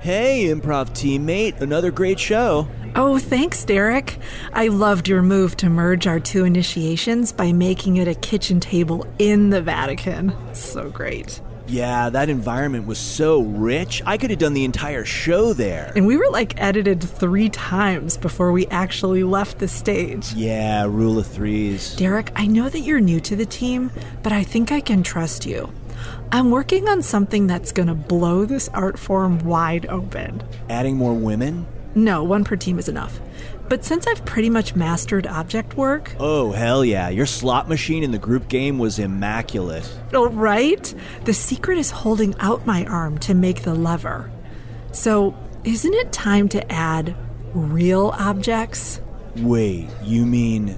Hey, improv teammate, another great show. Oh, thanks, Derek. I loved your move to merge our two initiations by making it a kitchen table in the Vatican. So great. Yeah, that environment was so rich. I could have done the entire show there. And we were like edited three times before we actually left the stage. Yeah, rule of threes. Derek, I know that you're new to the team, but I think I can trust you. I'm working on something that's gonna blow this art form wide open. Adding more women? No, one per team is enough. But since I've pretty much mastered object work, Oh, hell yeah. Your slot machine in the group game was immaculate. oh, right? The secret is holding out my arm to make the lever. So, isn't it time to add real objects? Wait, you mean.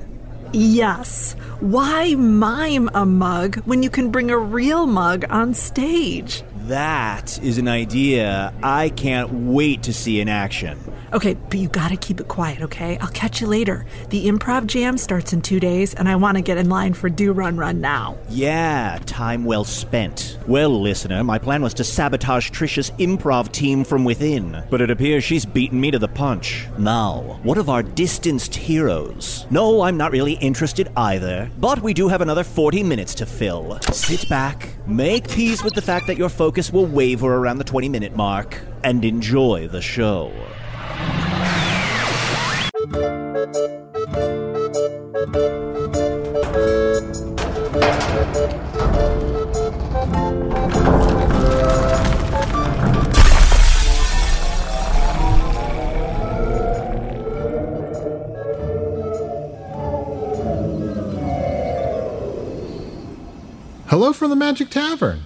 Yes. Why mime a mug when you can bring a real mug on stage? That is an idea I can't wait to see in action. Okay, but you gotta keep it quiet, okay? I'll catch you later. The improv jam starts in two days, and I wanna get in line for Do Run Run now. Yeah, time well spent. Well, listener, my plan was to sabotage Trisha's improv team from within, but it appears she's beaten me to the punch. Now, what of our distanced heroes? No, I'm not really interested either, but we do have another 40 minutes to fill. Sit back, make peace with the fact that your focus will waver around the 20 minute mark, and enjoy the show. Magic Tavern,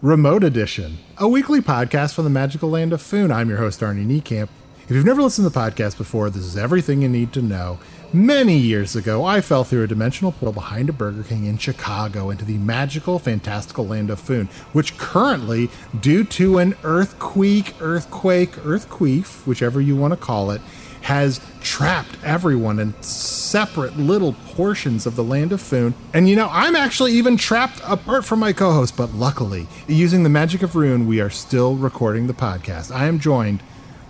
Remote Edition, a weekly podcast from the magical land of Foon. I'm your host, Arnie Niekamp. If you've never listened to the podcast before, this is everything you need to know. Many years ago, I fell through a dimensional portal behind a Burger King in Chicago into the magical, fantastical land of Foon, which currently, due to an earthquake, earthquake, earthqueef, whichever you want to call it, has trapped everyone in separate little portions of the land of Foon. And you know, I'm actually even trapped apart from my co host, but luckily, using the magic of Rune, we are still recording the podcast. I am joined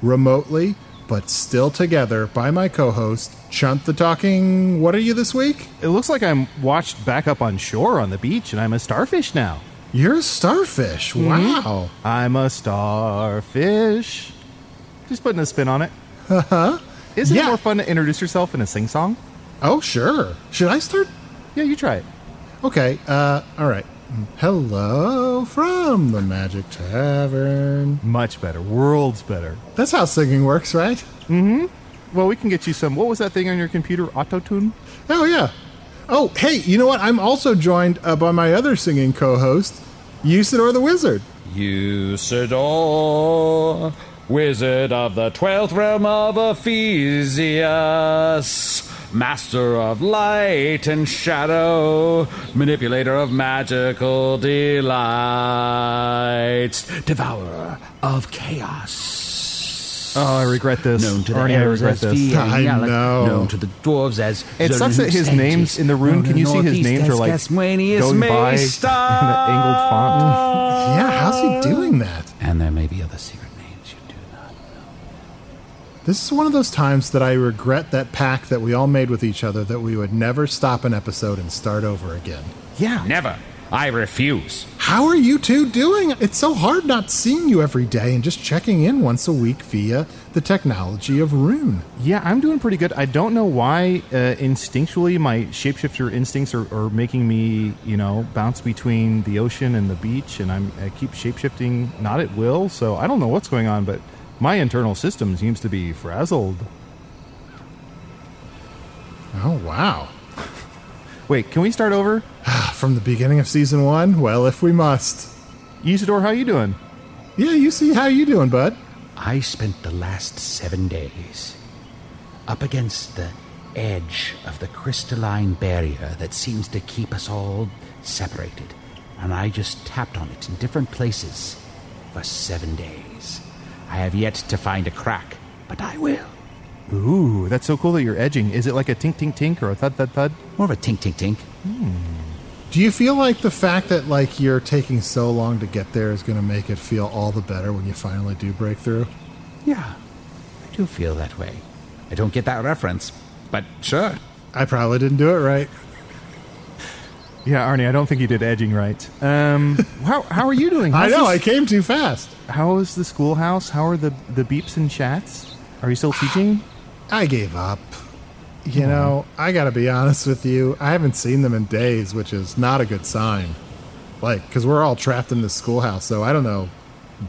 remotely, but still together by my co host, Chunt the Talking. What are you this week? It looks like I'm washed back up on shore on the beach and I'm a starfish now. You're a starfish. Wow. I'm a starfish. Just putting a spin on it. Uh huh. Isn't Yeah. it more fun to introduce yourself in a sing song? Oh, sure. Should I start? Yeah, you try it. Okay, uh, all right. Hello from the Magic Tavern. Much better. Worlds better. That's how singing works, right? Mm hmm. Well, we can get you some. What was that thing on your computer? Autotune? Oh, yeah. Oh, hey, you know what? I'm also joined uh, by my other singing co host, Usidore the Wizard. Usidore, wizard of the twelfth realm of Ephesius, master of light and shadow, manipulator of magical delight. amidst devourer of chaos. Oh, I regret this. Known to the Arnie, I regret this. Fee I Yalak, know. known to the dwarves as It sucks that his Zernustanges, names in the rune- can you see his names are, like, going by in Maystar. an angled font. Yeah, how's he doing that? And there may be other secret names you do not. This is one of those times that I regret that pact that we all made with each other that we would never stop an episode and start over again. Yeah. Never. I refuse. How are you two doing? It's so hard not seeing you every day and just checking in once a week via the technology of Rune. Yeah, I'm doing pretty good. I don't know why uh, instinctually my shapeshifter instincts are, are making me, you know, bounce between the ocean and the beach, and I'm, I keep shapeshifting not at will. So I don't know what's going on, but my internal system seems to be frazzled. Oh, wow. Wait, can we start over? From the beginning of season one? Well, if we must. Usidore, how you doing? Yeah, you see how you doing, bud? I spent the last seven days up against the edge of the crystalline barrier that seems to keep us all separated, and I just tapped on it in different places for seven days. I have yet to find a crack, but I will. Ooh, that's so cool that you're edging. Is it like a tink tink tink or a thud thud thud? More of a tink tink tink. Hmm. Do you feel like the fact that like you're taking so long to get there is going to make it feel all the better when you finally do break through? Yeah, I do feel that way. I don't get that reference, but sure. I probably didn't do it right. Yeah, Arnie, I don't think you did edging right. Um, how how are you doing? I know, I this- came too fast. How is the schoolhouse? How are the the beeps and chats? Are you still teaching? I gave up. You know, I got to be honest with you. I haven't seen them in days, which is not a good sign. Like, because we're all trapped in this schoolhouse, so I don't know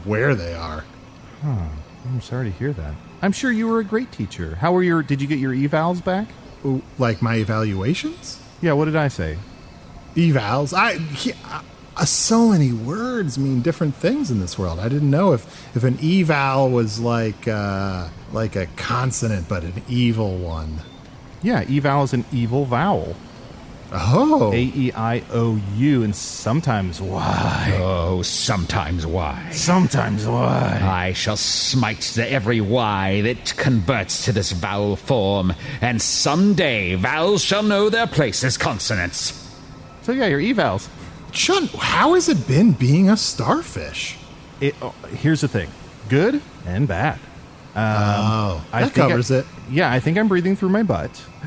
where they are. I'm sorry to hear that. I'm sure you were a great teacher. How were your? Did you get your evals back? Ooh, Like my evaluations? Yeah. What did I say? Evals? I. he- uh, so many words mean different things in this world. I didn't know if, if an eval was like uh, like a consonant, but an evil one. Yeah, eval is an evil vowel. Oh, A e i o u, and sometimes y. Oh, sometimes why? Sometimes y. I shall smite the every Y that converts to this vowel form, and someday vowels shall know their place as consonants. So yeah, your evals. Chunt, how has it been being a starfish? It, oh, here's the thing: good and bad. oh, I that think I- covers it. Yeah, I think I'm breathing through my butt.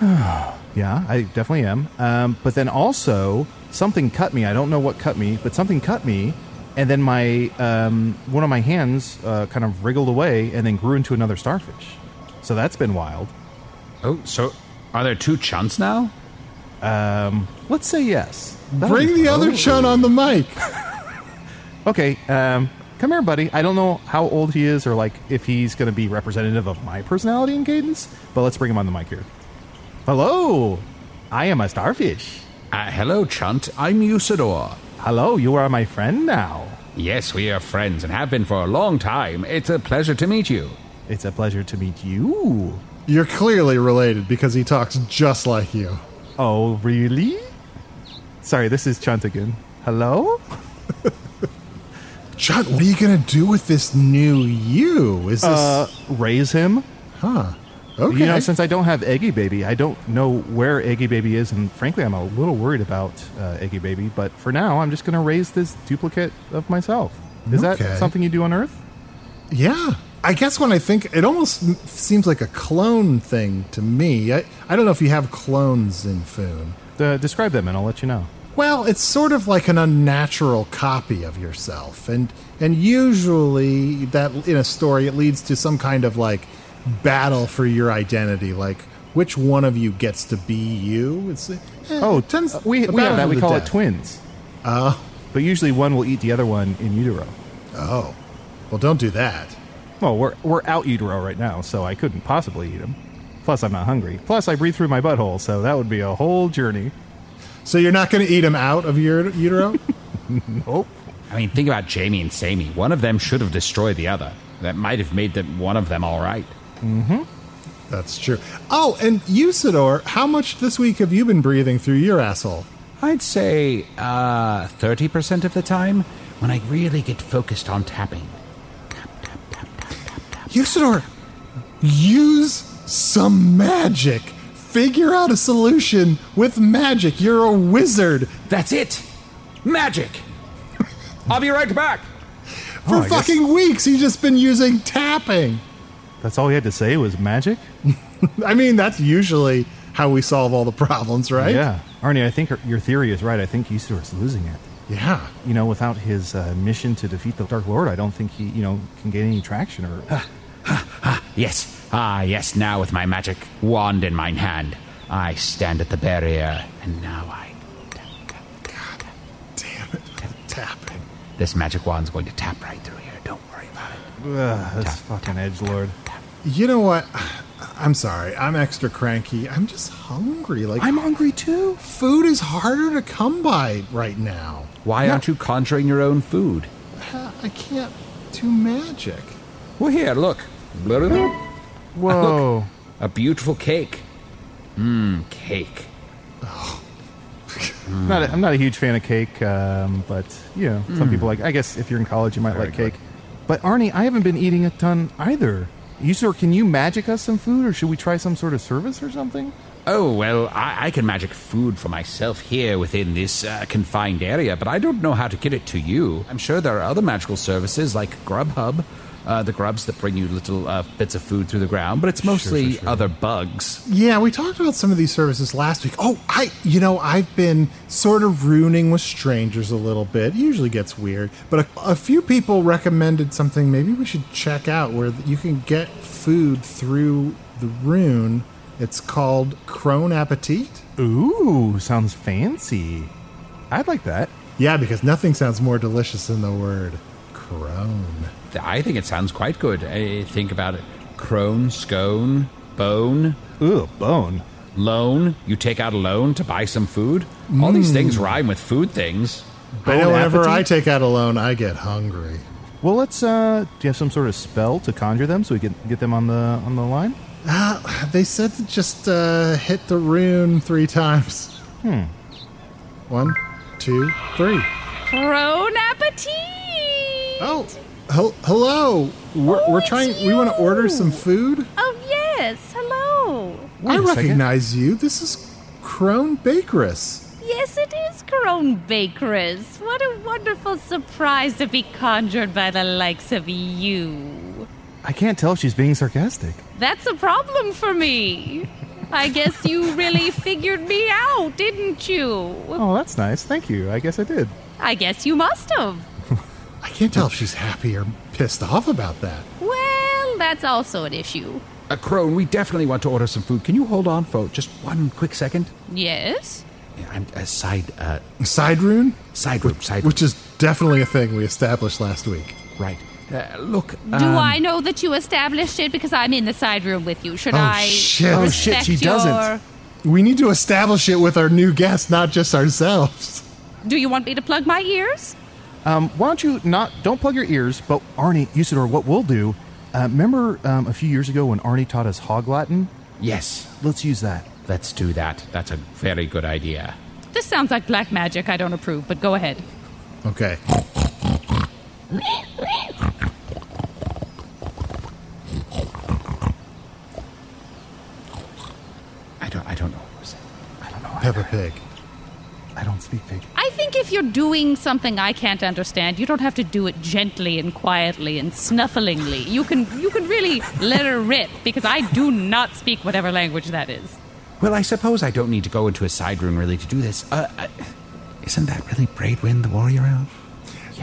yeah, I definitely am. Um, but then also something cut me. I don't know what cut me, but something cut me, and then my um, one of my hands uh, kind of wriggled away and then grew into another starfish. So that's been wild. Oh, so are there two chunts now? Um, let's say yes. That'll Bring the fun. other Chunt on the mic. Okay, um, come here, buddy. I don't know how old he is or like if he's going to be representative of my personality and cadence, but let's bring him on the mic here. Hello, I am a starfish. Uh, hello, Chunt. I'm Usidore. Hello, you are my friend now. Yes, we are friends and have been for a long time. It's a pleasure to meet you. It's a pleasure to meet you. You're clearly related because he talks just like you. Oh, really? Sorry, this is Chunt again. Hello? Chunt, what are you gonna do with this new you? Is this Uh, raise him. huh? Okay. You know, since I don't have Eggy Baby, I don't know where Eggy Baby is, and frankly, I'm a little worried about uh, Eggy Baby. But for now, I'm just going to raise this duplicate of myself. Is Okay. that something you do on Earth? yeah. I guess when I think, it almost seems like a clone thing to me. I, I don't know if you have clones in Foon. Uh, describe them, and I'll let you know. Well, it's sort of like an unnatural copy of yourself, and and usually that in a story it leads to some kind of like battle for your identity, like which one of you gets to be you. It's eh, Oh, it tends uh, we, we have that. We call it twins. Oh, But usually one will eat the other one in utero. oh, well, don't do that. Well, we're, we're out utero right now, so I couldn't possibly eat them. Plus, I'm not hungry. Plus, I breathe through my butthole, so that would be a whole journey. So you're not going to eat him out of your utero? nope. I mean, think about Jamie and Sammy. One of them should have destroyed the other. That might have made the, one of them all right. That's true. Oh, and Usidore, how much this week have you been breathing through your asshole? I'd say uh, 30% of the time. when I really get focused on tapping. Usidore, use some magic. Figure out a solution with magic. You're a wizard. That's it! Magic! I'll be right back! For Oh, I guess- fucking weeks, he's just been using tapping. That's all he had to say was magic. I mean, that's usually how we solve all the problems, right? Yeah, Arnie, I think your theory is right. I think Usidore's losing it. Yeah. You know, without his uh, mission to defeat the Dark Lord, I don't think he, you know, can gain any traction. Or Yes, ah, yes, now with my magic wand in mine hand, I stand at the barrier, and now I. God Damn it. Tapping. This magic wand's going to tap right through here, don't worry about it. Ugh, that's fucking edge lord. You know what? I'm sorry. I'm extra cranky. I'm just hungry. Like I'm hungry too. food is harder to come by right now. Why aren't you conjuring your own food? I can't do magic. Well, here, look. Whoa. A beautiful cake. Mmm, cake. I'm not a, I'm not a huge fan of cake, um, but you know, some people like. I guess if you're in college, you might like cake. But Arnie, I haven't been eating a ton either. You sir, can you magic us some food, or should we try some sort of service or something? Oh, well, I, I can magic food for myself here within this uh, confined area, but I don't know how to get it to you. I'm sure there are other magical services like Grubhub, uh, the grubs that bring you little uh, bits of food through the ground, but it's mostly other bugs. Yeah, we talked about some of these services last week. Oh, I, you know, I've been sort of ruining with strangers a little bit. It usually gets weird, but a, a few people recommended something maybe we should check out where you can get food through the rune. It's called Crone Appetit. Ooh, sounds fancy. I'd like that. Yeah, because nothing sounds more delicious than the word crone. I think it sounds quite good. I think about it. Crone, scone, bone, Ooh, bone. loan. You take out a loan to buy some food. All these things rhyme with food things. I know Bone whenever I take out a loan, I get hungry. Well, let's. uh Do you have some sort of spell to conjure them so we can get them on the on the line? Ah, they said to just uh, hit the rune three times. Hmm. One, two, three. Crone appetit! Oh, hel- hello. We're, Oh, we're it's trying. We want to order some food. Oh, yes. Hello. I a second. recognize you. This is Crone Bakeress. Yes, it is Crone Bakeress. What a wonderful surprise to be conjured by the likes of you. I can't tell if she's being sarcastic. That's a problem for me. I guess you really figured me out, didn't you? Oh, that's nice. Thank you. I guess I did. I guess you must have. I can't tell if she's happy or pissed off about that. Well, that's also an issue. Uh, Crone, we definitely want to order some food. Can you hold on for just one quick second? Yes? Yeah, I'm a side, uh, Side rune, side room, side room. which is definitely a thing we established last week. right. Uh, look, Do um, I know that you established it because I'm in the side room with you? Should Oh, I shit. Oh, shit, she your- doesn't. We need to establish it with our new guest, not just ourselves. Do you want me to plug my ears? Um, why don't you not don't plug your ears? But Arnie, Usidore, what we'll do? Uh, remember um, a few years ago when Arnie taught us Hog Latin? Yes, Let's use that. let's do that. That's a very good idea. This sounds like black magic. I don't approve, but go ahead. Okay. I don't, I don't know. what was it. I don't know. Peppa Pig. I don't speak pig. I think if you're doing something I can't understand, you don't have to do it gently and quietly and snufflingly. You can you can really let her rip because I do not speak whatever language that is. Well, I suppose I don't need to go into a side room really to do this. Uh, uh, isn't that really Braidwin, the warrior elf?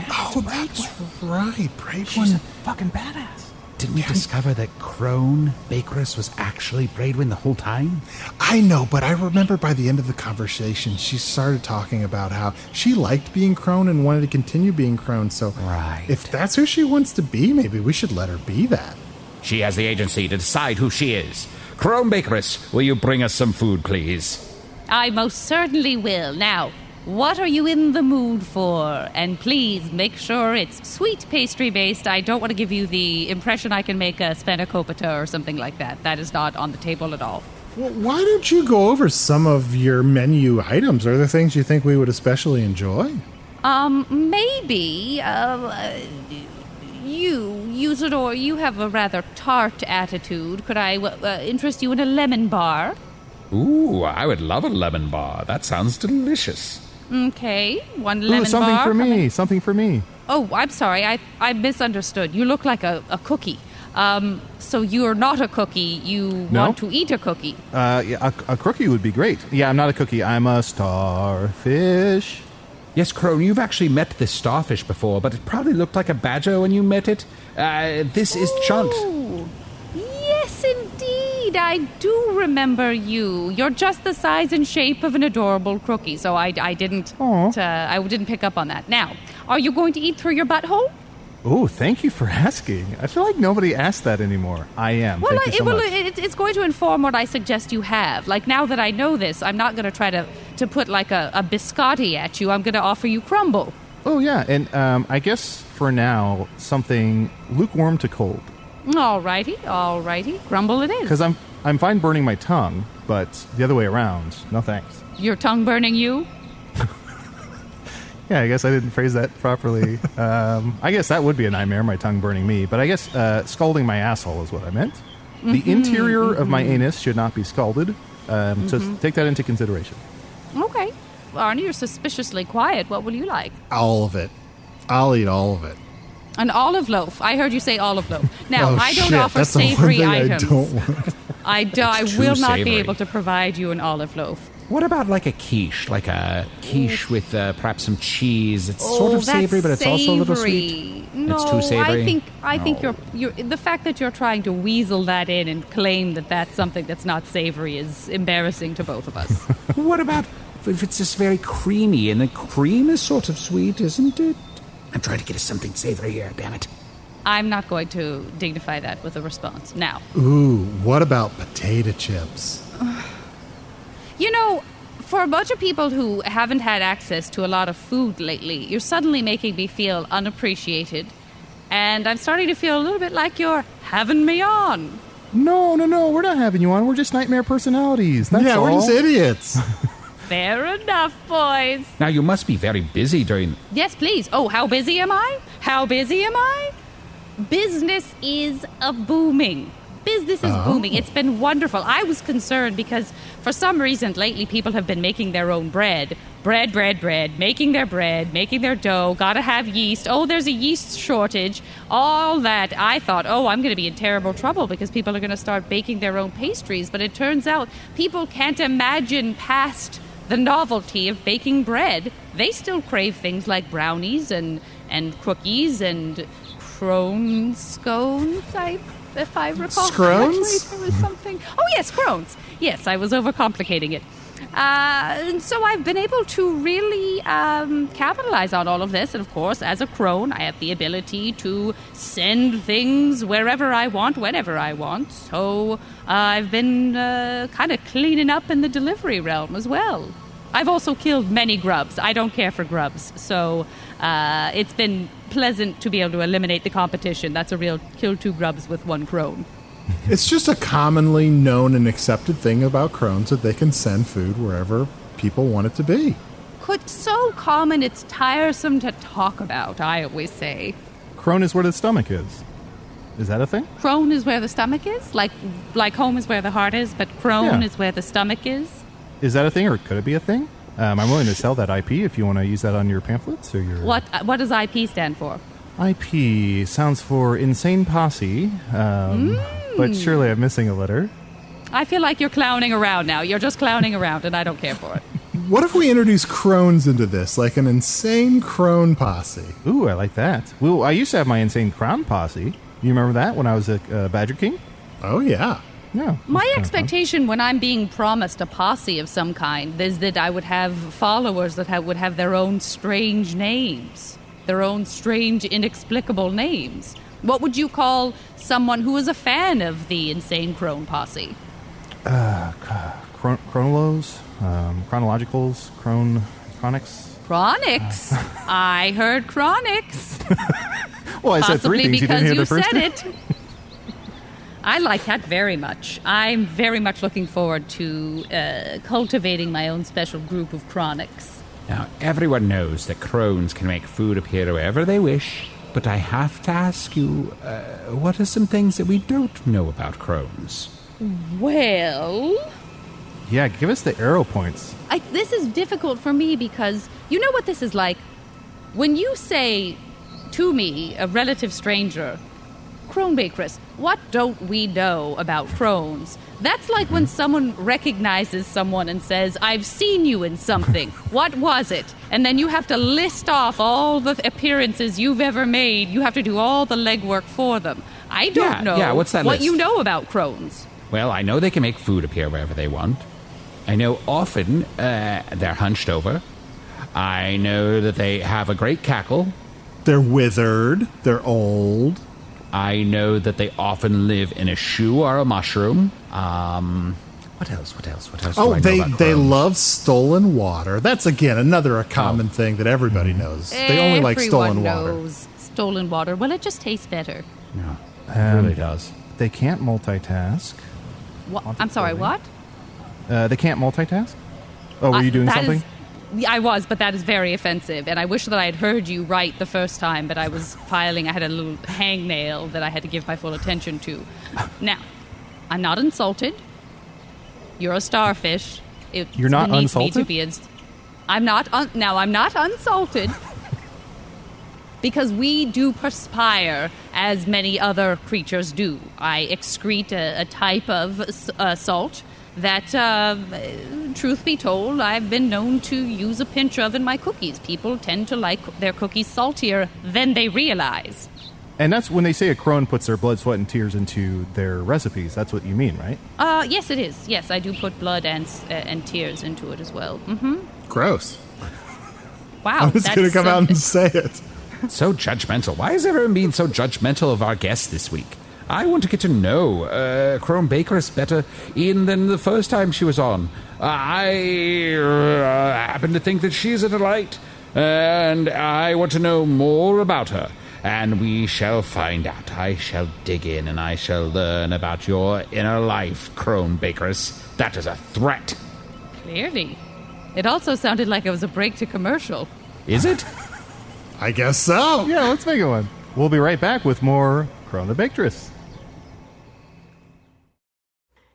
Oh, that's right. Braid She's a fucking badass. Didn't we discover that Crone Bakeress was actually Braidwin the whole time? I know, but I remember by the end of the conversation, she started talking about how she liked being crone and wanted to continue being crone. So, Right. if that's who she wants to be, maybe we should let her be that. She has the agency to decide who she is. Crone Bakeress, will you bring us some food, please? I most certainly will. Now, what are you in the mood for? And please make sure it's sweet pastry based. I don't want to give you the impression I can make a spanakopita or something like that. That is not on the table at all. Well, why don't you go over some of your menu items? Are there things you think we would especially enjoy? Um, maybe, uh, you, Usidore, you have a rather tart attitude. Could I uh, interest you in a lemon bar? Ooh, I would love a lemon bar. That sounds delicious. Okay, one lemon Ooh, lemon something bar. for me. Something for me. Oh, I'm sorry. I, I misunderstood. You look like a, a cookie. Um, so you're not a cookie. You No. want to eat a cookie. Uh, yeah, a, a cookie would be great. Yeah, I'm not a cookie. I'm a starfish. Yes, Crone, you've actually met this starfish before, but it probably looked like a badger when you met it. Uh, this is Chunt. Indeed. I do remember you. You're just the size and shape of an adorable crookie, so I, I didn't uh, I didn't pick up on that. Now, are you going to eat through your butthole? Oh, thank you for asking. I feel like nobody asks that anymore. I am. Well, thank I, you so it, will, it, it's going to inform what I suggest you have. Like now that I know this, I'm not going to try to to put like a, a biscotti at you. I'm going to offer you crumble. oh, yeah, and um, I guess for now, something lukewarm to cold. Alrighty, alrighty, crumble it is. Because I'm, I'm fine burning my tongue, but the other way around, no thanks. Your tongue burning you? Yeah, I guess I didn't phrase that properly. um, I guess that would be a nightmare, my tongue burning me. But I guess uh, scalding my asshole is what I meant. The interior of my anus should not be scalded. Um, So take that into consideration. Okay. Arnie, you're suspiciously quiet. What will you like? All of it. I'll eat all of it. An olive loaf. I heard you say olive loaf. Now, oh, I don't shit. offer That's the one savory thing items. I don't want. I, do, I will too not be able to provide you an olive loaf. What about like a quiche? Like a quiche with uh, perhaps some cheese. It's sort Oh, of savory, but it's also a little sweet. No, it's too savory. I think I think you're you're the fact that you're trying to weasel that in and claim that that's something that's not savory is embarrassing to both of us. What about if it's just very creamy and the cream is sort of sweet, isn't it? I'm trying to get us something savory here, damn it. I'm not going to dignify that with a response. Now, Ooh, what about potato chips? you know, for a bunch of people who haven't had access to a lot of food lately, you're suddenly making me feel unappreciated. And I'm starting to feel a little bit like you're having me on. No, no, no, we're not having you on. We're just nightmare personalities. That's yeah, all. we're just idiots. Fair enough, boys. Now you must be very busy during. Yes, please. Oh, how busy am I? How busy am I? Business is a booming. Business is booming. It's been wonderful. I was concerned because for some reason lately people have been making their own bread. Bread, bread, bread, making their bread, making their dough, gotta have yeast. Oh, there's a yeast shortage. All that. I thought, oh, I'm gonna be in terrible trouble because people are gonna start baking their own pastries. But it turns out people can't imagine past the novelty of baking bread, they still crave things like brownies and, and cookies and crone scones, I, if I recall Scrones? correctly. There was something. Oh, yes, crones. Yes, I was overcomplicating it. Uh, and so I've been able to really um, capitalize on all of this. And of course, as a crone, I have the ability to send things wherever I want, whenever I want. So uh, I've been uh, kind of cleaning up in the delivery realm as well. I've also killed many grubs. I don't care for grubs. So uh, it's been pleasant to be able to eliminate the competition. That's a real kill two grubs with one crone. It's just a commonly known and accepted thing about crones that they can send food wherever people want it to be. Could so common it's tiresome to talk about, I always say. Crone is where the stomach is. Is that a thing? Crone is where the stomach is, like like home is where the heart is, but crone Yeah. is where the stomach is. Is that a thing, or could it be a thing? Um, I'm willing to sell that IP if you want to use that on your pamphlets or your. What what does IP stand for? IP sounds for insane posse, um, but surely I'm missing a letter. I feel like you're clowning around now. You're just clowning around, and I don't care for it. What if we introduce crones into this, like an insane crone posse? Ooh, I like that. Well, I used to have my insane crown posse. You remember that when I was a uh, Badger King? Oh, yeah. Yeah. My that's kinda fun. expectation when I'm being promised a posse of some kind is that I would have followers that have, would have their own strange names, their own strange, inexplicable names. What would you call someone who is a fan of the Insane Crone posse? Chron- chronolos, um, chronologicals, chron, chronics. Chronics. I heard Chronics. Well, I said Possibly three things. You because didn't hear you the first said two? it. I like that very much. I'm very much looking forward to uh, cultivating my own special group of chronics. Now, everyone knows that crones can make food appear wherever they wish, but I have to ask you uh, what are some things that we don't know about crones? Well, Yeah, give us the arrow points. I, this is difficult for me because you know what this is like? When you say to me, a relative stranger, Crone Bakeress, what don't we know about crones? That's like when someone recognizes someone and says, I've seen you in something. what was it? And then you have to list off all the appearances you've ever made. You have to do all the legwork for them. I don't Yeah, know yeah, what's that what list? you know about crones. Well, I know they can make food appear wherever they want. I know often uh, they're hunched over. I know that they have a great cackle. They're withered. They're old. I know that they often live in a shoe or a mushroom. Um, what else? What else? What else? Oh, they they crones? love stolen water. That's again another a common thing that everybody knows. They only like stolen Everyone water. stolen water. Well, it just tastes better. No, it Um, really does. They can't multitask. What? I'm sorry, what? Uh, they can't multitask. Oh, were I- you doing something? is- Yeah, I was, but that is very offensive. And I wish that I had heard you right the first time, but I was filing. I had a little hangnail that I had to give my full attention to. Now, I'm not insulted. You're a starfish. It You're not unsalted? to be ins- I'm not. Un- now, I'm not unsalted. Because we do perspire as many other creatures do. I excrete a, a type of uh, salt that, uh, truth be told, I've been known to use a pinch of in my cookies. People tend to like their cookies saltier than they realize. and that's when they say a crone puts their blood, sweat, and tears into their recipes. That's what you mean, right? Uh, yes, it is. Yes, I do put blood and uh, and tears into it as well. Mm-hmm. Gross. Wow, I was going to come out and say it. So judgmental. Why is everyone being so judgmental of our guests this week? I want to get to know uh, Crone Bakeress better in than the first time she was on. I uh, happen to think that she's a delight, and I want to know more about her. And we shall find out. I shall dig in and I shall learn about your inner life, Crone Bakeress. That is a threat. Clearly. It also sounded like it was a break to commercial. Is it? I guess so. Yeah, let's make it one. We'll be right back with more Crone the Bakeress.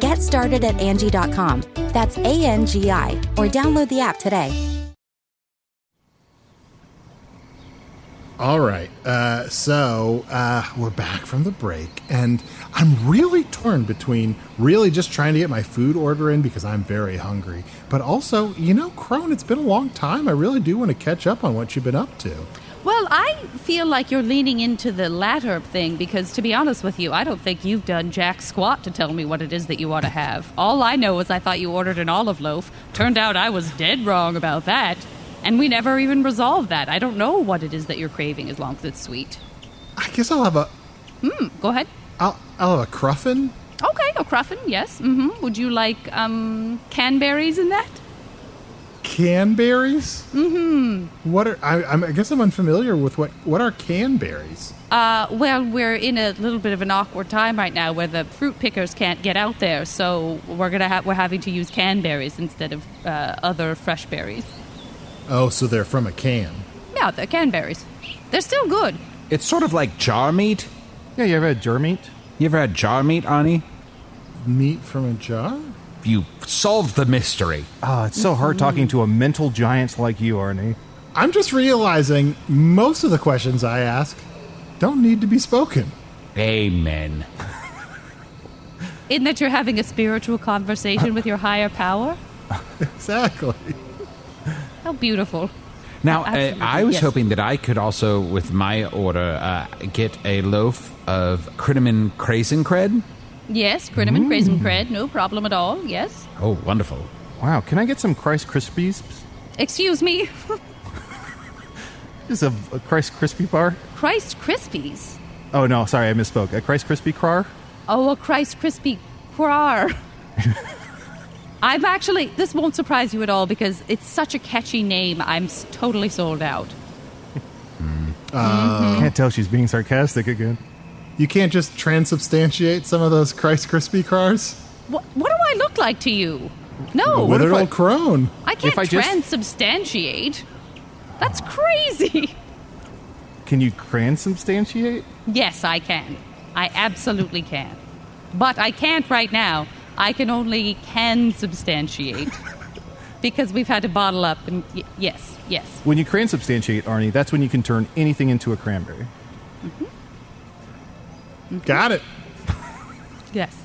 Get started at Angie.com. That's A N G I, or download the app today. All right. Uh, so uh, we're back from the break, and I'm really torn between really just trying to get my food order in because I'm very hungry, but also, you know, Crone, it's been a long time. I really do want to catch up on what you've been up to. Well, I feel like you're leaning into the latter thing because, to be honest with you, I don't think you've done jack squat to tell me what it is that you want to have. All I know is I thought you ordered an olive loaf. Turned out I was dead wrong about that. And we never even resolved that. I don't know what it is that you're craving as long as it's sweet. I guess I'll have a Hmm, go ahead. I'll, I'll have a cruffin. Okay, a cruffin, yes. Mm-hmm. Would you like um, canberries in that? Canberries? Mm-hmm. What are I, I'm- I guess I'm unfamiliar with what what are canberries? Uh, well, we're in a little bit of an awkward time right now where the fruit pickers can't get out there, so we're gonna ha- we're having to use canberries instead of uh, other fresh berries. Oh, so they're from a can. Yeah, they're canberries. They're still good. It's sort of like jar meat. Yeah, you ever had jar meat? You ever had jar meat, Arnie? Meat from a jar? You solved the mystery. Oh, it's so hard talking to a mental giant like you, Arnie. I'm just realizing most of the questions I ask don't need to be spoken. Amen. In that you're having a spiritual conversation with your higher power. Exactly. How beautiful. Now, uh, I was yes. hoping that I could also, with my order, uh, get a loaf of Crittaman Craisin Cred. Yes, Crittaman, Crazen Cred, no problem at all. Yes. Oh, wonderful. Wow, can I get some Christ Krispies? Excuse me, Is a, a Christ Crispy bar? Christ Krispies. Oh no, sorry, I misspoke. A Christ Crispy car? Oh, a Christ Crispy Quar. I'm actually, this won't surprise you at all because it's such a catchy name. I'm totally sold out. Hmm. Uh, mm-hmm. Can't tell she's being sarcastic again. You can't just transubstantiate some of those Christ Crispy cars? What, what do I look like to you? No, A withered old crone. I can't if I just- transubstantiate. That's crazy. Can you transubstantiate? Yes, I can. I absolutely can. But I can't right now. I can only can substantiate. because we've had to bottle up and y- yes, yes. When you transubstantiate, Arnie, that's when you can turn anything into a cranberry. Got it. Yes.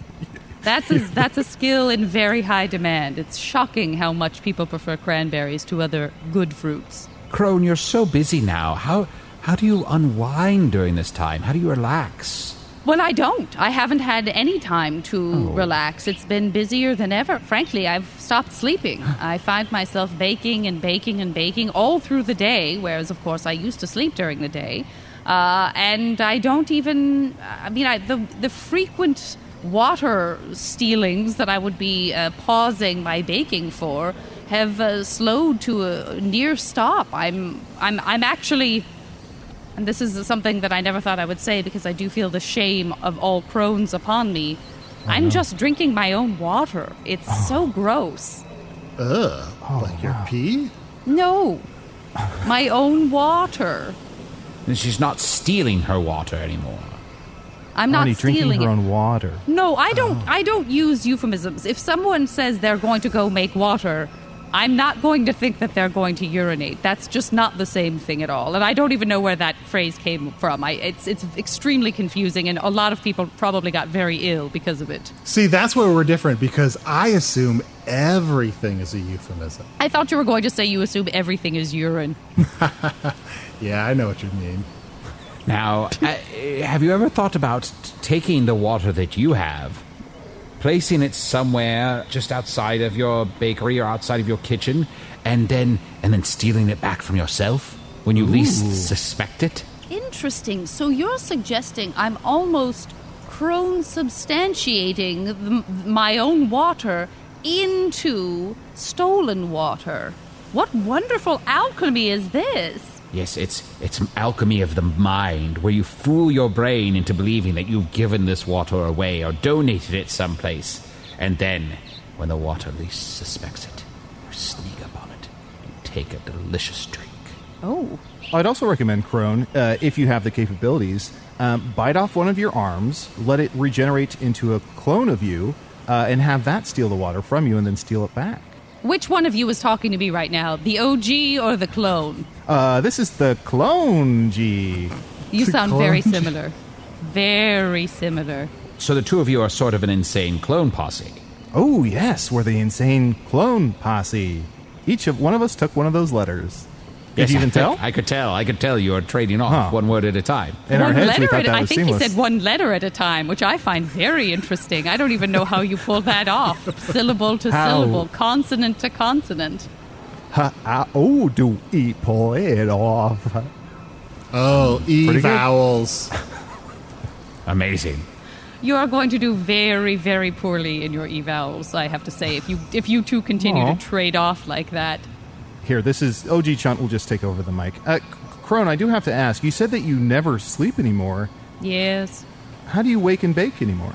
That's a, that's a skill in very high demand. It's shocking how much people prefer cranberries to other good fruits. Crone, you're so busy now. How how do you unwind during this time? How do you relax? Well, I don't. I haven't had any time to oh. relax. It's been busier than ever. Frankly, I've stopped sleeping. I find myself baking and baking and baking all through the day, whereas, of course, I used to sleep during the day. Uh, and I don't even. I mean, I, the the frequent water stealings that I would be uh, pausing my baking for have uh, slowed to a near stop. I'm I'm I'm actually and this is something that I never thought I would say because I do feel the shame of all crones upon me. I'm just drinking my own water. It's so gross. Ugh. like your pee? No, my own water. And she's not stealing her water anymore. I'm not Arnie drinking stealing her it. own water. No, I oh. don't. I don't use euphemisms. If someone says they're going to go make water, I'm not going to think that they're going to urinate. That's just not the same thing at all. And I don't even know where that phrase came from. I, it's it's extremely confusing, and a lot of people probably got very ill because of it. See, that's where we're different because I assume everything is a euphemism. I thought you were going to say you assume everything is urine. Yeah, I know what you mean. Now, uh, have you ever thought about t- taking the water that you have, placing it somewhere just outside of your bakery or outside of your kitchen, and then and then stealing it back from yourself when you least suspect it? Interesting. So you're suggesting I'm almost crone substantiating the, my own water into stolen water. What wonderful alchemy is this? Yes, it's it's alchemy of the mind, where you fool your brain into believing that you've given this water away or donated it someplace, and then, when the water least suspects it, you sneak up on it and take a delicious drink. Oh. I'd also recommend Crone, uh, if you have the capabilities, um, bite off one of your arms, let it regenerate into a clone of you, uh, and have that steal the water from you and then steal it back. Which one of you is talking to me right now? The OG or the clone? Uh, this is the clone G. You The sound very clone? similar. Very similar. So the two of you are sort of an insane clone posse. Oh yes, we're the insane clone posse. Each of one of us took one of those letters. Did Yes, you even I- tell? I could tell. I could tell you are trading off Huh. one word at a time. In our one heads, letter we thought at, that I think seamless. he said one letter at a time, which I find very interesting. I don't even know how you pull that off. syllable to How? syllable, consonant to consonant. Ha, ah, oh, do we pull it off? Oh, E Pretty vowels. Amazing. You are going to do very, very poorly in your evals. I have to say, if you if you two continue Aw. to trade off like that. Here, this is OG Chunt will just take over the mic. Uh, Crone, I do have to ask. You said that you never sleep anymore. Yes. How do you wake and bake anymore?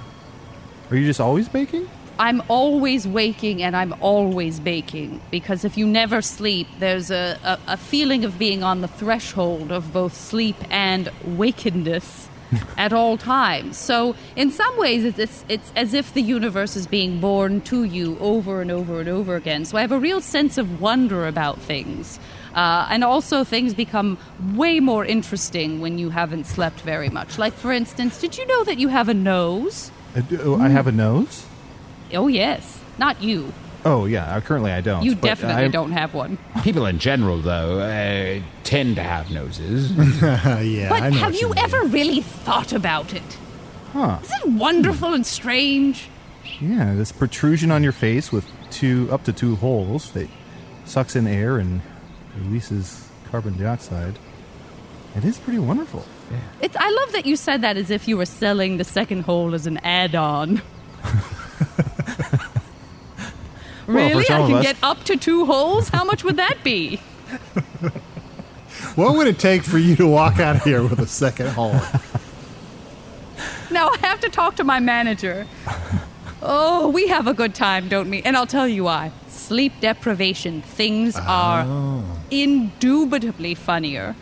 Are you just always baking? I'm always waking and I'm always baking because if you never sleep, there's a, a, a feeling of being on the threshold of both sleep and wakeness at all times. So, in some ways, it's, it's, it's as if the universe is being born to you over and over and over again. So, I have a real sense of wonder about things. Uh, and also, things become way more interesting when you haven't slept very much. Like, for instance, did you know that you have a nose? I, do, I have a nose? Oh, yes. Not you. Oh, yeah. uh, Currently, I don't. You but definitely I'm- don't have one. People in general, though, uh, tend to have noses. yeah, but I know have what you mean. ever really thought about it? Huh. Is it wonderful and strange? Yeah, this protrusion on your face with two up to two holes that sucks in air and releases carbon dioxide. It is pretty wonderful. It's, I love that you said that as if you were selling the second hole as an add-on. Well, really? some I can get up to two holes? How much would that be? What would it take for you to walk out of here with a second hole? Now I have to talk to my manager. Oh, we have a good time, don't we? And I'll tell you why. Sleep deprivation. Things are indubitably funnier.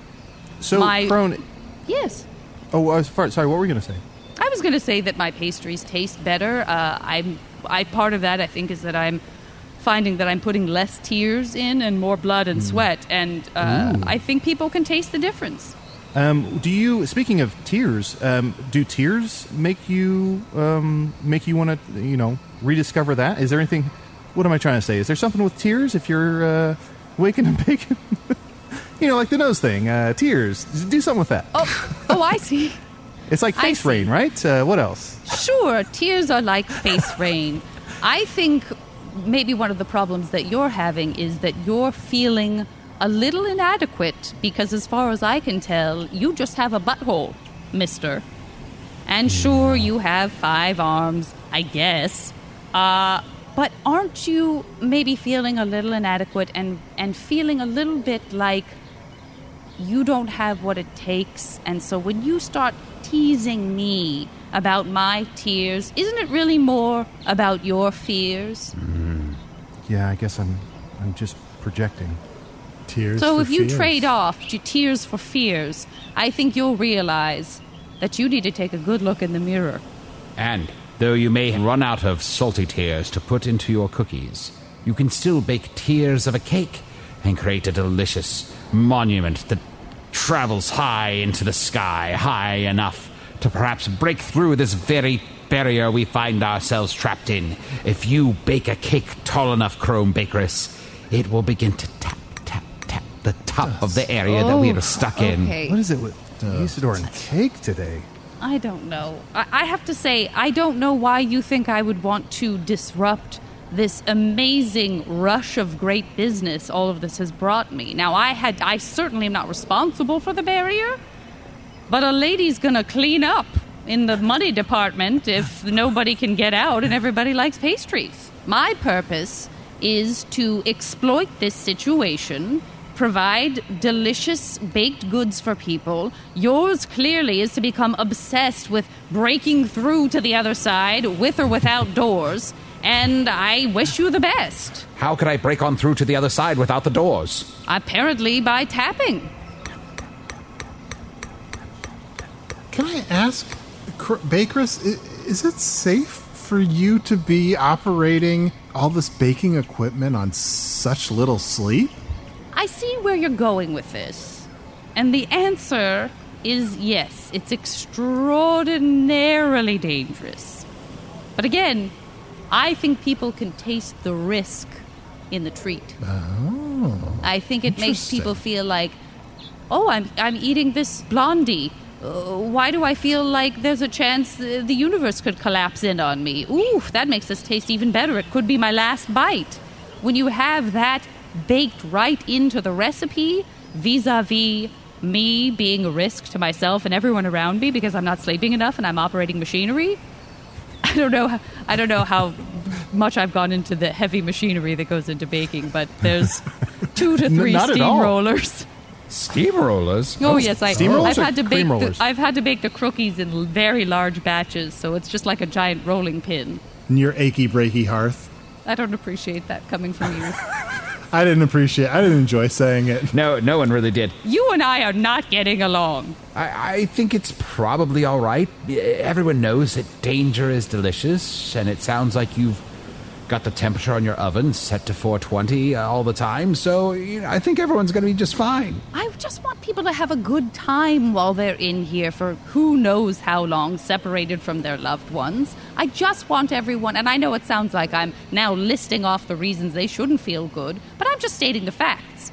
So, My- Crone. Yes. Oh, uh, far- sorry. What were you going to say? I was going to say that my pastries taste better. Uh, I'm, I part of that I think is that I'm finding that I'm putting less tears in and more blood and sweat, and uh, I think people can taste the difference. Um, do you? Speaking of tears, um, do tears make you um, make you want to you know rediscover that? Is there anything? What am I trying to say? Is there something with tears if you're uh, waking and baking? you know, like the nose thing. Uh, tears. Do something with that. Oh, oh, I see. It's like face rain, right? Uh, what else? Sure, tears are like face rain. I think maybe one of the problems that you're having is that you're feeling a little inadequate because, as far as I can tell, you just have a butthole, mister. And sure, you have five arms, I guess. Uh, but aren't you maybe feeling a little inadequate and, and feeling a little bit like you don't have what it takes. And so when you start teasing me about my tears, isn't it really more about your fears? Yeah, I guess I'm I'm just projecting. Tears. so for if you trade off your tears for fears, I think you'll realize that you need to take a good look in the mirror. And though you may run out of salty tears to put into your cookies, you can still bake tears of a cake and create a delicious monument that travels high into the sky, high enough to perhaps break through this very barrier we find ourselves trapped in. If you bake a cake tall enough, Crone Bakeress, it will begin to tap, tap, tap the top of the area that we Oh, are stuck in. okay. What is it with uh, Usidore and cake today? I don't know. I, I have to say, I don't know why you think I would want to disrupt this amazing rush of great business all of this has brought me. Now, I had, I certainly am not responsible for the barrier, but a lady's gonna clean up in the money department if nobody can get out and everybody likes pastries. My purpose is to exploit this situation provide delicious baked goods for people. Yours clearly is to become obsessed with breaking through to the other side with or without doors. And I wish you the best. How could I break on through to the other side without the doors? Apparently, by tapping. Can I ask, Cr- Bakeress, is it safe for you to be operating all this baking equipment on such little sleep? I see where you're going with this. And the answer is yes, it's extraordinarily dangerous. But again, I think people can taste the risk in the treat. Oh. I think it makes people feel like, oh, I'm, I'm eating this blondie. Uh, why do I feel like there's a chance uh, the universe could collapse in on me? Ooh, that makes this taste even better. It could be my last bite. When you have that baked right into the recipe, vis a vis me being a risk to myself and everyone around me because I'm not sleeping enough and I'm operating machinery, I don't know. I don't know how much I've gone into the heavy machinery that goes into baking, but there's two to three not at all. steamrollers. Steamrollers? Oh yes, I, Steamrollers I've had to bake. rollers? The, I've had to bake the crookies in very large batches, so it's just like a giant rolling pin. In your achy breaky hearth. I don't appreciate that coming from you. I didn't appreciate. I didn't enjoy saying it. No, no one really did. you and I are not getting along. I, I think it's probably all right. Everyone knows that danger is delicious, and it sounds like you've got the temperature on your oven set to 420 uh, all the time. So you know, I think everyone's going to be just fine. I just want people to have a good time while they're in here for who knows how long, separated from their loved ones. I just want everyone, and I know it sounds like I'm now listing off the reasons they shouldn't feel good, but I'm just stating the facts.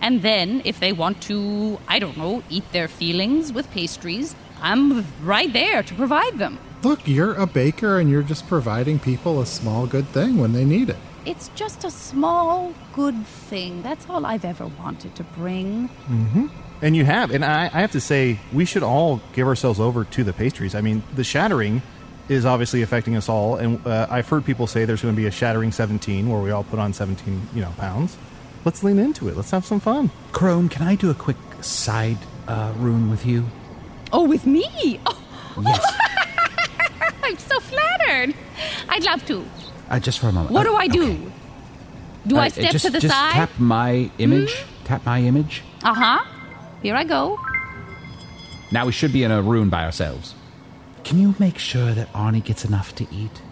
And then, if they want to, I don't know, eat their feelings with pastries, I'm right there to provide them. Look, you're a baker and you're just providing people a small good thing when they need it. It's just a small, good thing. That's all I've ever wanted to bring. Mm-hmm. And you have, and I, I have to say, we should all give ourselves over to the pastries. I mean, the shattering is obviously affecting us all, and uh, I've heard people say there's going to be a shattering 17 where we all put on 17, you know, pounds. Let's lean into it. Let's have some fun. Crone, can I do a quick side uh, rune with you? Oh, with me? Oh, Yes. I'm so flattered. I'd love to. uh, just for a moment. What do I do? okay. Do I Uh, step just, to the just side? tap my image. Tap my image. Uh huh. Here I go. Now we should be in a room by ourselves. Can you make sure that Arnie gets enough to eat?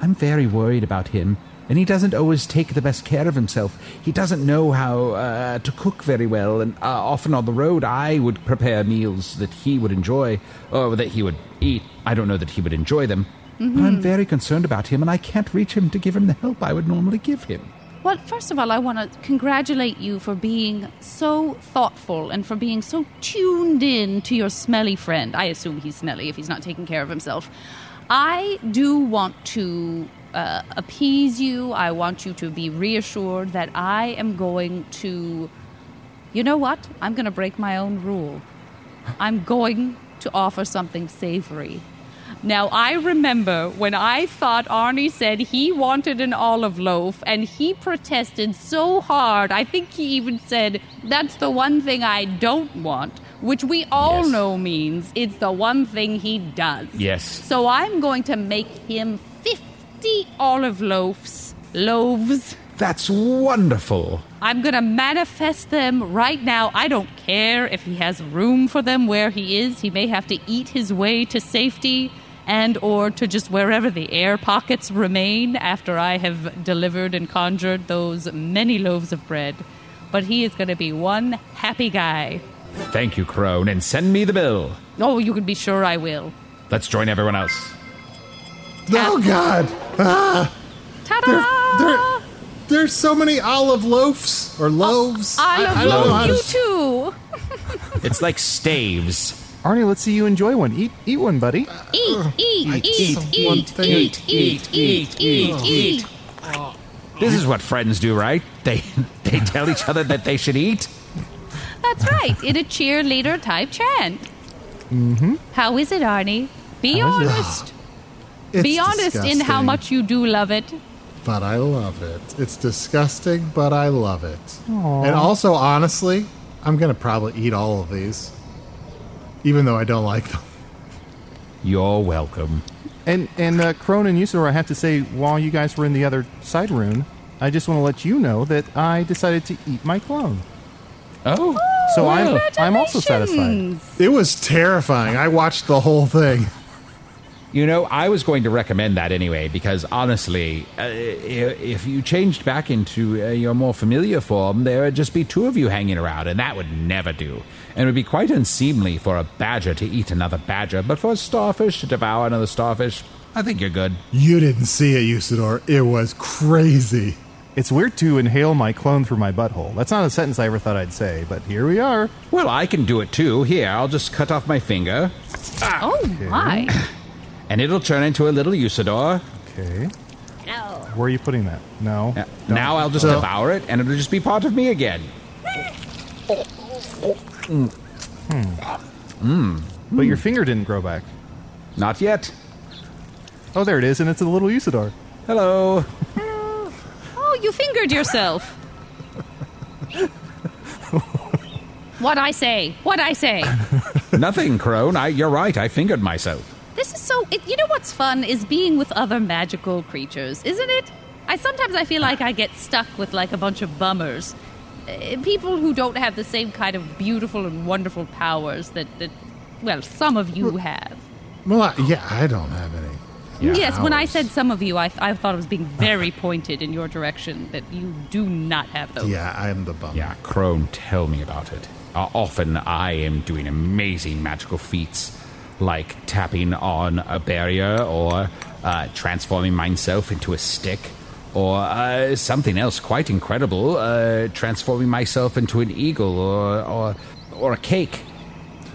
I'm very worried about him, and he doesn't always take the best care of himself. He doesn't know how uh, to cook very well, and uh, often on the road I would prepare meals that he would enjoy, or that he would eat. I don't know that he would enjoy them, Mm-hmm. I'm very concerned about him, and I can't reach him to give him the help I would normally give him. Well, first of all, I want to congratulate you for being so thoughtful and for being so tuned in to your smelly friend. I assume he's smelly if he's not taking care of himself. I do want to uh, appease you. I want you to be reassured that I am going to. You know what? I'm going to break my own rule. I'm going to offer something savory. Now, I remember when I thought Arnie said he wanted an olive loaf and he protested so hard. I think he even said, That's the one thing I don't want, which we all Yes. know means it's the one thing he does. Yes. So I'm going to make him 50 olive loaves. Loaves. That's wonderful. I'm gonna manifest them right now. I don't care if he has room for them where he is. He may have to eat his way to safety and or to just wherever the air pockets remain after I have delivered and conjured those many loaves of bread. But he is gonna be one happy guy. Thank you, Crone, and send me the bill. Oh, you can be sure I will. Let's join everyone else. Oh God! Ah, Ta-da! there, there's so many olive loaves or loaves. I love I don't you too. It's like staves. Arnie, let's see you enjoy one. Eat, eat one, buddy. Eat, eat, eat, eat, one eat, thing. eat, eat, eat, eat, eat. This is what friends do, right? They they tell each other that they should eat. That's right, in a cheerleader type chant. Mm-hmm. How is it, Arnie? Be How is it? honest. It's Be honest in how much you do love it. But I love it. It's disgusting, but I love it. And also, honestly, I'm gonna probably eat all of these, even though I don't like them. You're welcome. And and uh, Crone and Usidore, I have to say, while you guys were in the other side room, I just want to let you know that I decided to eat my clone. Oh, So I'm I'm also satisfied. It was terrifying. I watched the whole thing. You know, I was going to recommend that anyway because honestly, uh, if you changed back into uh, your more familiar form, there would just be two of you hanging around, and that would never do. And it would be quite unseemly for a badger to eat another badger, but for a starfish to devour another starfish, I think you're good. You didn't see it, Usidore. It was crazy. It's weird to inhale my clone through my butthole. That's not a sentence I ever thought I'd say, but here we are. Well, I can do it too. Here, I'll just cut off my finger, Oh, my. and it'll turn into a little Usidore. Okay. No. Where are you putting that? No. Yeah. Now I'll just So- devour it, and it'll just be part of me again. Hmm. But your finger didn't grow back. Not yet. Oh, there it is, and it's a little Usidore. Hello. Oh, you fingered yourself. What I say? What I say? Nothing, Crone. I, you're right. I fingered myself. This is so. It, you know what's fun is being with other magical creatures, isn't it? I sometimes I feel like I get stuck with like a bunch of bummers, uh, people who don't have the same kind of beautiful and wonderful powers that that well some of you have. Well, I, yeah, I don't have any. yes, when I said some of you, I, I thought it was being very pointed in your direction that you do not have those. Yeah, I am the bum. Yeah, Crone, tell me about it. Uh, often I am doing amazing magical feats, like tapping on a barrier or uh, transforming myself into a stick, or uh, something else quite incredible, uh, transforming myself into an eagle or or, or a cake.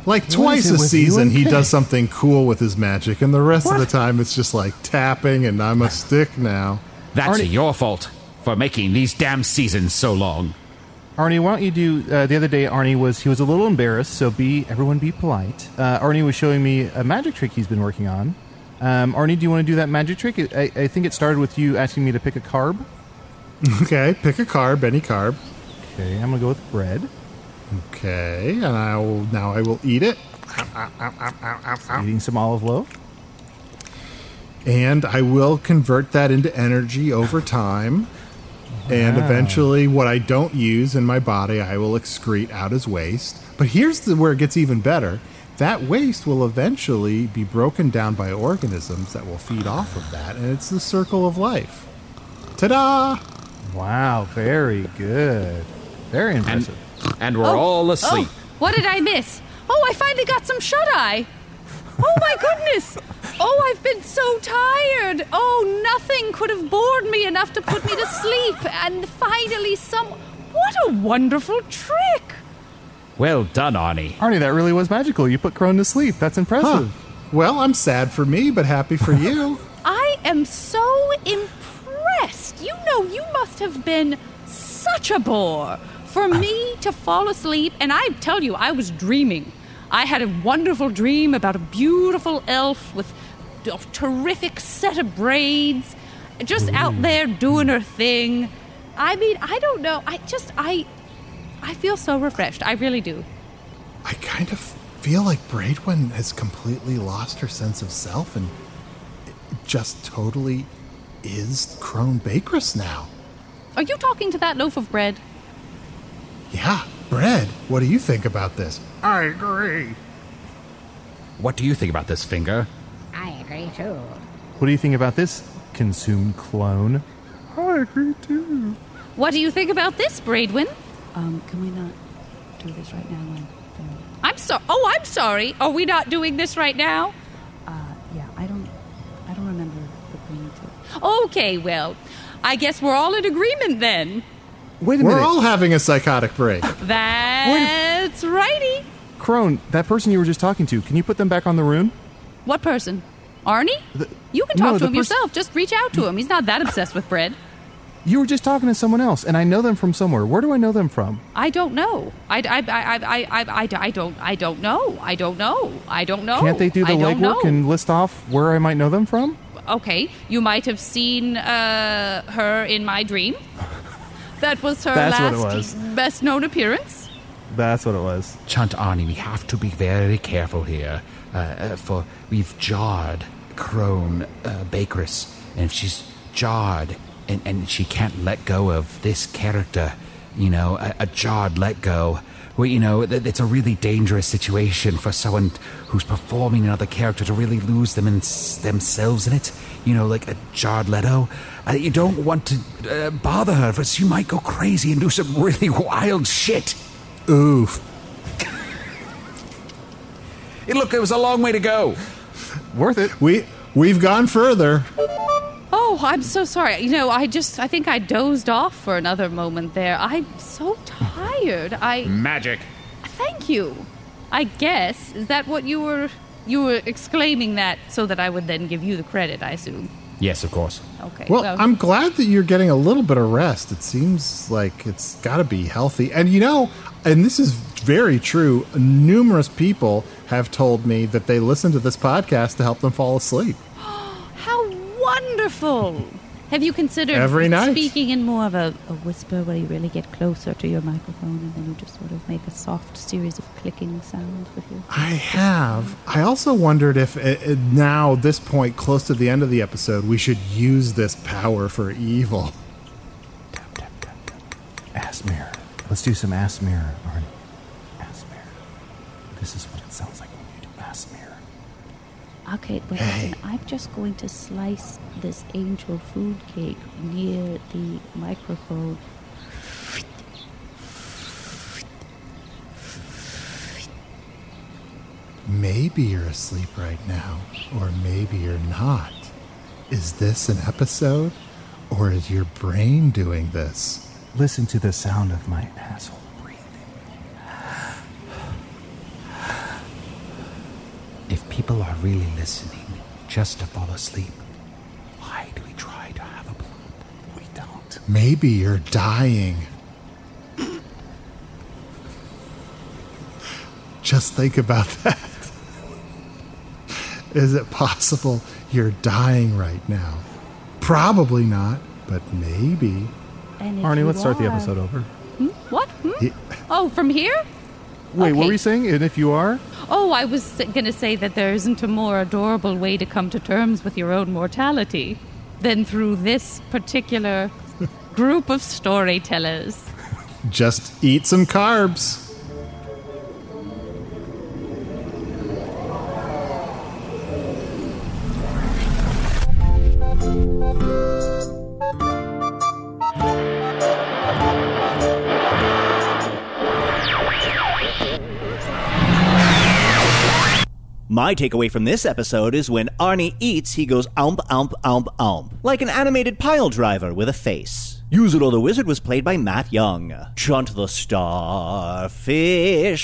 Like twice a season, he Kate? does something cool with his magic, and the rest of the time it's just like tapping, and I'm a stick now. That's Arnie- your fault for making these damn seasons so long. Arnie, why don't you do? Uh, the other day, Arnie was he was a little embarrassed, so be everyone be polite. Uh, Arnie was showing me a magic trick he's been working on. Um, Arnie, do you want to do that magic trick? I, I think it started with you asking me to pick a carb. Okay, pick a carb, any carb. Okay, I'm gonna go with bread. Okay, and I will now I will eat it, Eating some olive loaf. and I will convert that into energy over time. And Wow. eventually, what I don't use in my body, I will excrete out as waste. But here's the, where it gets even better. That waste will eventually be broken down by organisms that will feed off of that, and it's the circle of life. Ta-da! Wow, very good. Very impressive. and we're oh, all oh, asleep. Oh, what did I miss? Oh, I finally got some shut eye. Oh my goodness. Oh, I've been so tired. Oh, nothing could have bored me enough to put me to sleep. And finally, some. What a wonderful trick. Well done, Arnie. Arnie, that really was magical. You put Crone to sleep. That's Huh. impressive. Well, I'm sad for me, but happy for you. I am so impressed. You know, you must have been such a bore for me to fall asleep. And I tell you, I was dreaming. I had a wonderful dream about a beautiful elf with a terrific set of braids, just out mm. there doing her thing. I mean, I don't know. I just, I, I feel so refreshed. I really do. I kind of feel like Braidwin has completely lost her sense of self and just totally is Crone Bakeress now. Are you talking to that loaf of bread? Yeah, Bread, what do you think about this? I agree. What do you think about this, Finger? I agree too. What do you think about this consumed clone? I agree too. What do you think about this, Braidwin? Um, can we not do this right now? And, I'm sorry. Oh, I'm sorry. Are we not doing this right now? uh, yeah, I don't, I don't remember agreeing to. Okay, well, I guess we're all in agreement then. Wait a minute. We're minute. all having a psychotic break. That's righty. Crone, that person you were just talking to, can you put them back on the rune? What person? Arnie? you can no, talk to him pers- yourself. Just reach out to him. He's not that obsessed with bread. You were just talking to someone else, and I know them from somewhere. Where do I know them from? I don't know. I, I, I, I, I, I, I don't. I don't know. I don't know. I don't know. Can't they do the legwork and list off where I might know them from? okay, you might have seen uh, her in my dream. That was her That's last was. best known appearance. That's what it was. Chunt Arnie, we have to be very careful here, uh, uh, for we've jarred Crone uh, Bakeress, and if she's jarred and, and she can't let go of this character, you know, a, a jarred let go, well, you know, it's a really dangerous situation for someone who's performing another character to really lose them in, themselves in it. You know, like a Jared Leto. Uh, you don't want to uh, bother her, because she might go crazy and do some really wild shit. Oof. Hey, look, it was a long way to go. Worth it. We we've gone further. Oh, I'm so sorry. You know, I just I think I dozed off for another moment there. I'm so tired. I Magic. thank you. I guess is that what you were you were exclaiming that so that I would then give you the credit, I assume. Yes, of course. Okay. Well, I'm glad that you're getting a little bit of rest. It seems like it's got to be healthy. And you know, and this is very true, numerous people have told me that they listen to this podcast to help them fall asleep. How wonderful! Have you considered Every night. speaking in more of a, a whisper where you really get closer to your microphone and then you just sort of make a soft series of clicking sounds with your I have. I also wondered if it, it- now, this point, close to the end of the episode, we should use this power for evil. Ass mirror. Let's do some ass mirror, Arnie. Ass mirror. This is Okay, but listen, I'm just going to slice this angel food cake near the microphone. Maybe you're asleep right now, or maybe you're not. Is this an episode, or is your brain doing this? Listen to the sound of my asshole If people are really listening just to fall asleep, why do we try to have a plot? We don't. Maybe you're dying. Just think about that. Is it possible you're dying right now? Probably not, but maybe. And Arnie, let's start the episode over. Hmm? What? Hmm? He- Oh, from here? Wait, what were you saying? And if you are? Oh, I was going to say that there isn't a more adorable way to come to terms with your own mortality than through this particular group of storytellers. Just eat some carbs. My takeaway from this episode is when Arnie eats, he goes omp, omp, omp, omp, like an animated pile driver with a face. Or the Wizard was played by Matt Young. Chunt the Starfish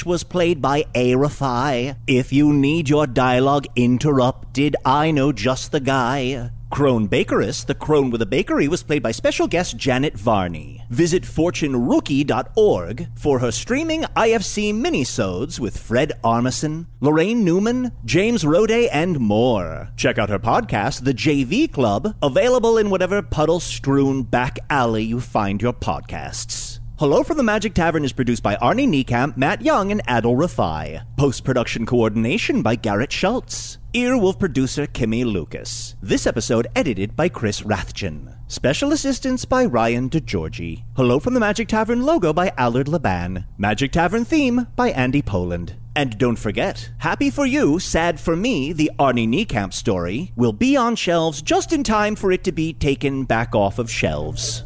was played by A. Rifai. If you need your dialogue interrupted, I know just the guy. Crone Bakeress, the crone with a bakery, was played by special guest Janet Varney. Visit fortunerookie.org for her streaming IFC minisodes with Fred Armisen, Laraine Newman, James Rode, and more. Check out her podcast, The JV Club, available in whatever puddle-strewn back alley you find your podcasts. Hello from the Magic Tavern is produced by Arnie Niekamp, Matt Young, and Adal Rifai. Post production coordination by Garrett Schultz. Earwolf producer Kimmy Lucas. This episode edited by Chris Rathjen. Special assistance by Ryan DeGiorgi. Hello from the Magic Tavern logo by Allard Laban. Magic Tavern theme by Andy Poland. And don't forget, happy for you, sad for me, the Arnie Niekamp story will be on shelves just in time for it to be taken back off of shelves.